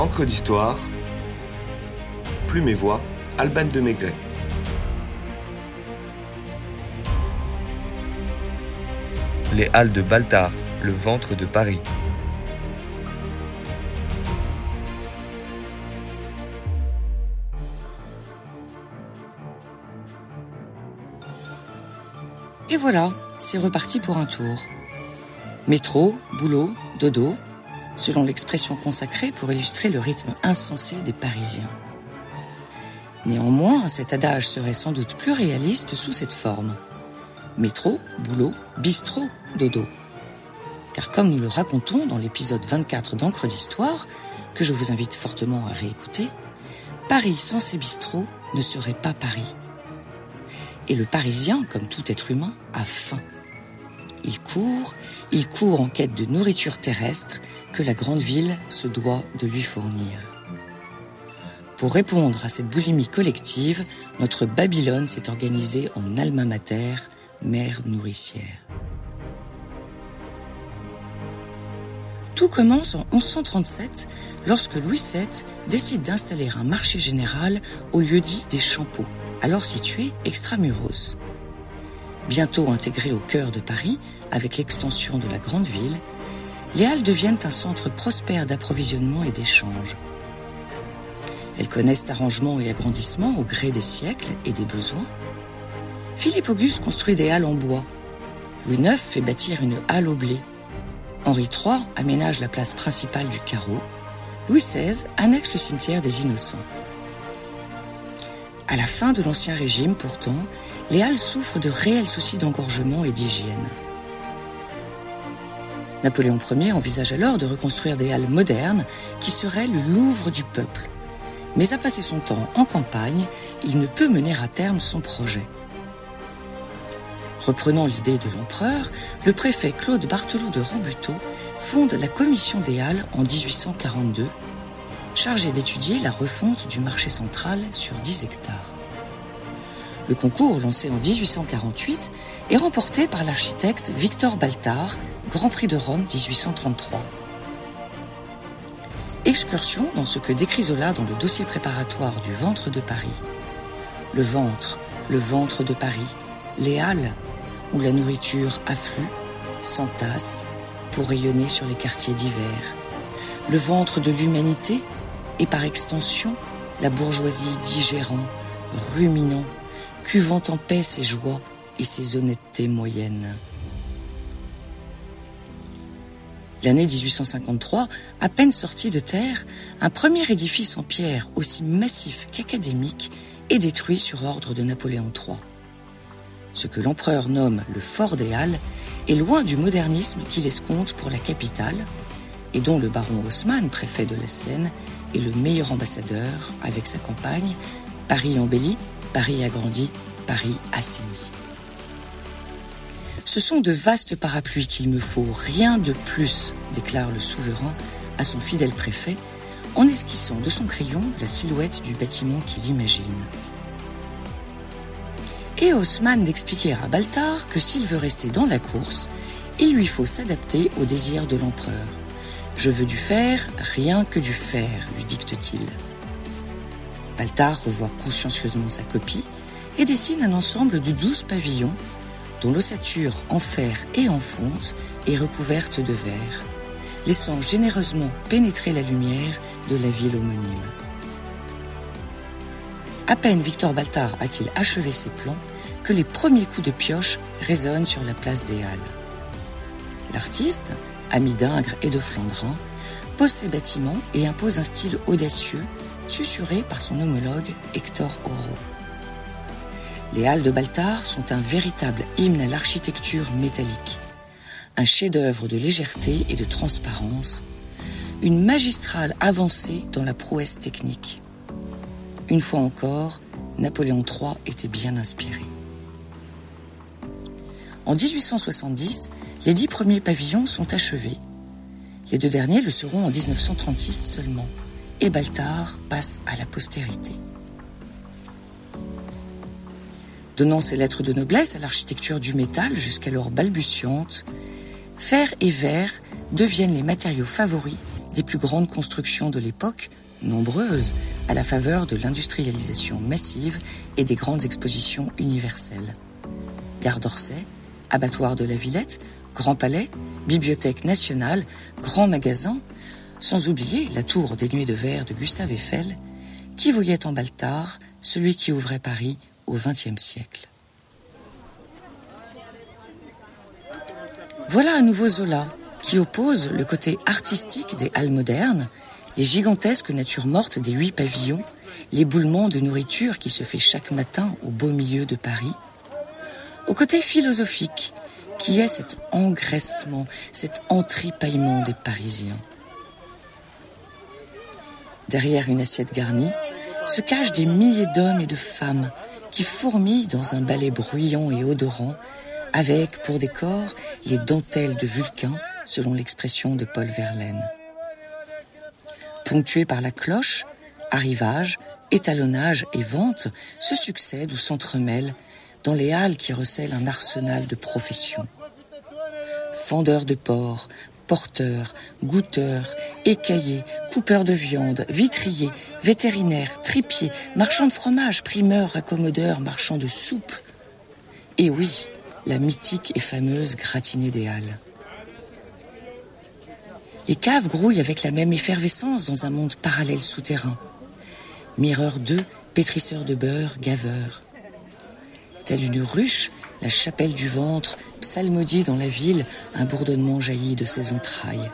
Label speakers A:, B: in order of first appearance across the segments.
A: Encre d'histoire, Plume et Voix, Alban de Maigret. Les Halles de Baltard, le ventre de Paris.
B: Et voilà, c'est reparti pour un tour. Métro, boulot, dodo, selon l'expression consacrée pour illustrer le rythme insensé des Parisiens. Néanmoins, cet adage serait sans doute plus réaliste sous cette forme. Métro, boulot, bistrot, dodo. Car comme nous le racontons dans l'épisode 24 d'Encre d'Histoire, que je vous invite fortement à réécouter, Paris sans ses bistrots ne serait pas Paris. Et le Parisien, comme tout être humain, a faim. Il court, il court en quête de nourriture terrestre que la grande ville se doit de lui fournir. Pour répondre à cette boulimie collective, notre Babylone s'est organisée en alma mater, mère nourricière. Tout commence en 1137 lorsque Louis VII décide d'installer un marché général au lieu dit des Champeaux alors situé extramuros. Bientôt intégré au cœur de Paris, avec l'extension de la grande ville, les Halles deviennent un centre prospère d'approvisionnement et d'échange. Elles connaissent arrangement et agrandissement au gré des siècles et des besoins. Philippe Auguste construit des halles en bois. Louis IX fait bâtir une halle au blé. Henri III aménage la place principale du carreau. Louis XVI annexe le cimetière des Innocents. À la fin de l'Ancien Régime, pourtant, les Halles souffrent de réels soucis d'engorgement et d'hygiène. Napoléon Ier envisage alors de reconstruire des halles modernes qui seraient le Louvre du peuple. Mais à passer son temps en campagne, il ne peut mener à terme son projet. Reprenant l'idée de l'empereur, le préfet Claude Barthelot de Rambuteau fonde la Commission des Halles en 1842 chargé d'étudier la refonte du marché central sur 10 hectares. Le concours, lancé en 1848, est remporté par l'architecte Victor Baltard, Grand Prix de Rome 1833. Excursion dans ce que décrit Zola dans le dossier préparatoire du ventre de Paris. Le ventre, le ventre de Paris, les halles, où la nourriture afflue, s'entasse, pour rayonner sur les quartiers d'hiver. Le ventre de l'humanité, et par extension la bourgeoisie digérant, ruminant, cuvant en paix ses joies et ses honnêtetés moyennes. L'année 1853, à peine sorti de terre, un premier édifice en pierre aussi massif qu'académique est détruit sur ordre de Napoléon III. Ce que l'empereur nomme le Fort des Halles est loin du modernisme qu'il escompte pour la capitale, et dont le baron Haussmann, préfet de la Seine, est le meilleur ambassadeur avec sa campagne Paris embelli, Paris agrandi, Paris assaini. Ce sont de vastes parapluies qu'il me faut, rien de plus, déclare le souverain à son fidèle préfet, en esquissant de son crayon la silhouette du bâtiment qu'il imagine. Et Haussmann d'expliquer à Baltard que s'il veut rester dans la course, il lui faut s'adapter aux désirs de l'empereur. Je veux du fer, rien que du fer, lui dicte-t-il. Baltard revoit consciencieusement sa copie et dessine un ensemble de douze pavillons dont l'ossature en fer et en fonte est recouverte de verre, laissant généreusement pénétrer la lumière de la ville homonyme. À peine Victor Baltard a-t-il achevé ses plans que les premiers coups de pioche résonnent sur la place des Halles. L'artiste, ami d'Ingres et de Flandrin, pose ses bâtiments et impose un style audacieux, susurré par son homologue Hector Oro. Les halles de Baltard sont un véritable hymne à l'architecture métallique, un chef-d'œuvre de légèreté et de transparence, une magistrale avancée dans la prouesse technique. Une fois encore, Napoléon III était bien inspiré. En 1870, les dix premiers pavillons sont achevés. Les deux derniers le seront en 1936 seulement. Et Baltard passe à la postérité. Donnant ses lettres de noblesse à l'architecture du métal jusqu'alors balbutiante, fer et verre deviennent les matériaux favoris des plus grandes constructions de l'époque, nombreuses, à la faveur de l'industrialisation massive et des grandes expositions universelles. Gare d'Orsay, abattoir de la Villette, Grand Palais, Bibliothèque nationale, Grand Magasin, sans oublier la tour des Nuits de Verre de Gustave Eiffel, qui voyait en Baltard celui qui ouvrait Paris au XXe siècle. Voilà un nouveau Zola qui oppose le côté artistique des halles modernes, les gigantesques natures mortes des huit pavillons, l'éboulement de nourriture qui se fait chaque matin au beau milieu de Paris, au côté philosophique qui est cet engraissement, cet entripaillement des Parisiens? Derrière une assiette garnie se cachent des milliers d'hommes et de femmes qui fourmillent dans un ballet bruyant et odorant, avec pour décor les dentelles de Vulcain, selon l'expression de Paul Verlaine. Ponctués par la cloche, arrivage, étalonnage et vente se succèdent ou s'entremêlent dans les halles qui recèlent un arsenal de professions. Fendeurs de porc, porteurs, goûteurs, écaillés, coupeurs de viande, vitriers, vétérinaires, tripiers, marchands de fromage, primeurs, raccommodeurs, marchands de soupe. Et oui, la mythique et fameuse gratinée des Halles. Les caves grouillent avec la même effervescence dans un monde parallèle souterrain. Mireurs d'œufs, pétrisseurs de beurre, gaveurs. Telle une ruche, la chapelle du ventre psalmodie dans la ville, un bourdonnement jaillit de ses entrailles.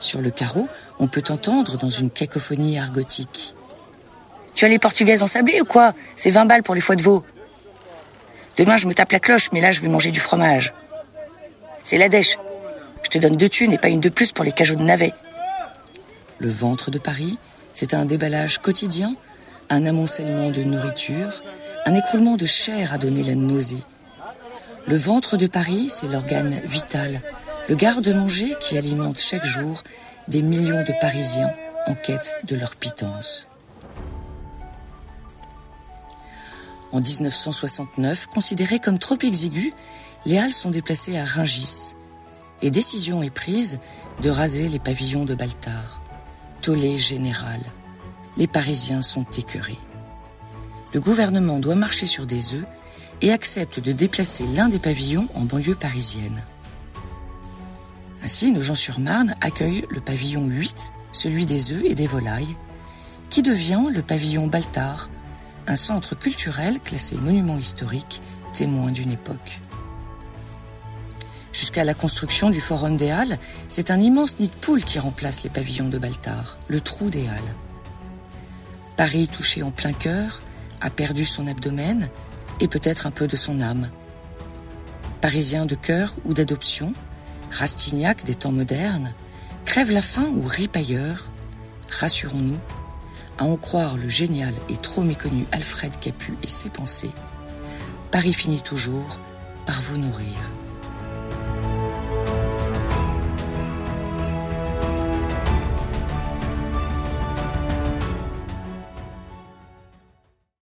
B: Sur le carreau, on peut entendre dans une cacophonie argotique. Tu as les portugaises ensablées ou quoi? C'est 20 balles pour les foies de veau. Demain, je me tape la cloche, mais là, je vais manger du fromage. C'est la dèche. Je te donne deux thunes et pas une de plus pour les cajots de navet. Le ventre de Paris, c'est un déballage quotidien, un amoncellement de nourriture, un écroulement de chair à donner la nausée. Le ventre de Paris, c'est l'organe vital, le garde-manger qui alimente chaque jour des millions de Parisiens en quête de leur pitance. En 1969, considérées comme trop exiguës, les halles sont déplacées à Ringis et décision est prise de raser les pavillons de Baltard. Tollé général. Les Parisiens sont écœurés le gouvernement doit marcher sur des œufs et accepte de déplacer l'un des pavillons en banlieue parisienne. Ainsi, Nogent-sur-Marne accueille le pavillon 8, celui des œufs et des volailles, qui devient le pavillon Baltard, un centre culturel classé monument historique, témoin d'une époque. Jusqu'à la construction du Forum des Halles, c'est un immense nid de poule qui remplace les pavillons de Baltard, le trou des Halles. Paris touché en plein cœur, a perdu son abdomen et peut-être un peu de son âme. Parisien de cœur ou d'adoption, Rastignac des temps modernes, crève la faim ou ripailleur, rassurons-nous, à en croire le génial et trop méconnu Alfred Capu et ses pensées, Paris finit toujours par vous nourrir.